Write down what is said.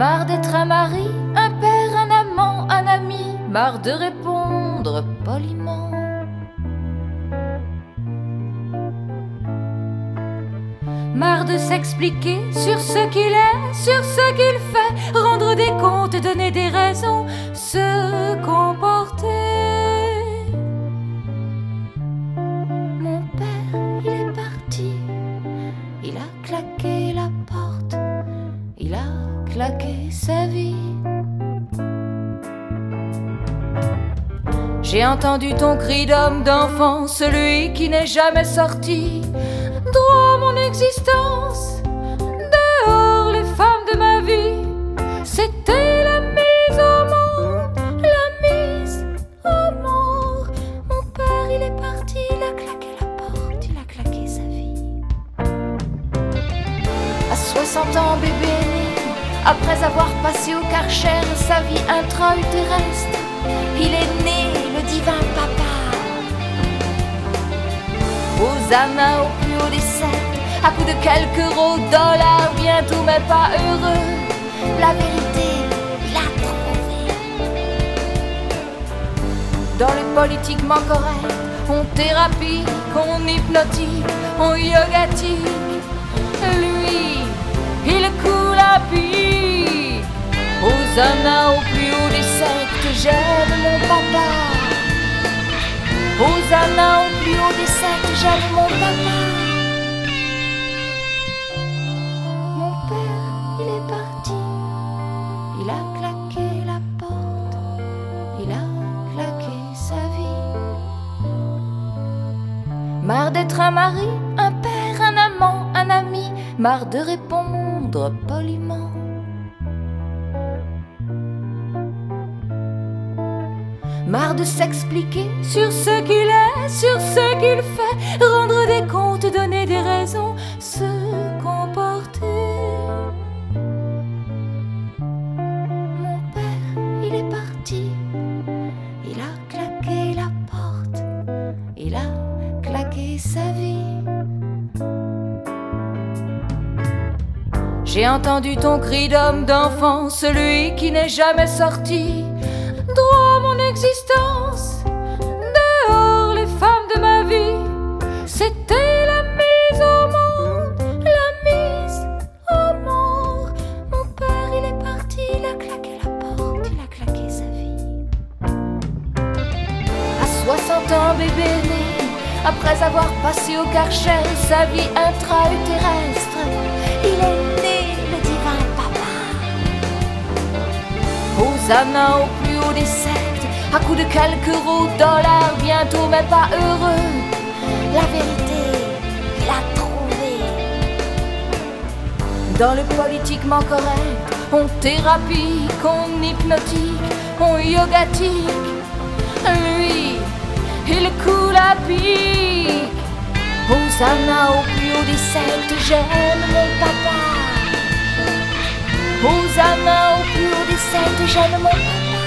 Marre d'être un mari, un père, un amant, un ami, marre de répondre poliment. Marre de s'expliquer sur ce qu'il est, sur ce qu'il fait, rendre des comptes, donner des J'ai entendu ton cri d'homme, d'enfant, celui qui n'est jamais sorti droit mon existence. Dehors les femmes de ma vie, c'était la mise au monde, la mise au monde. Mon père, il est parti, il a claqué la porte, il a claqué sa vie. À 60 ans, bébé après avoir passé au karcher sa vie intra-utéreste, il est né, Hosanna au plus haut des sept, à coup de quelques euros, dollars, bientôt mais pas heureux. La vérité, il a trouvé. Dans le politiquement correct, on thérapie, on hypnotique, on yogatique. Lui, il coule à pic. Hosanna au plus haut des sectes, j'aime mon papa. Hosanna au plus haut des sectes, j'aime mon papa. Mon père, il est parti, il a claqué la porte, il a claqué sa vie. Marre d'être un mari, un père, un amant, un ami, marre de répondre poliment. Marre de s'expliquer sur ce qu'il est, sur ce qu'il fait, rendre des comptes, donner des raisons, se comporter. Mon père, il est parti, il a claqué la porte, il a claqué sa vie. J'ai entendu ton cri d'homme, d'enfant, celui qui n'est jamais sorti Dehors les femmes de ma vie, c'était la mise au monde, la mise au monde. Mon père, il est parti, il a claqué la porte, il a claqué sa vie. À 60 ans, bébé né, après avoir passé au karcher sa vie intra-terrestre, il est né, le divin papa. Hosanna au plus haut des sectes, à coup de quelques euros, dollars, bientôt mais pas heureux. La vérité, il a trouvé. Dans le politiquement correct, on thérapie, on hypnotique, on yogatique. Lui, il coule à pic. Hosanna au plus haut des sectes, j'aime mon papa. Hosanna au plus haut des sectes, j'aime mon papa.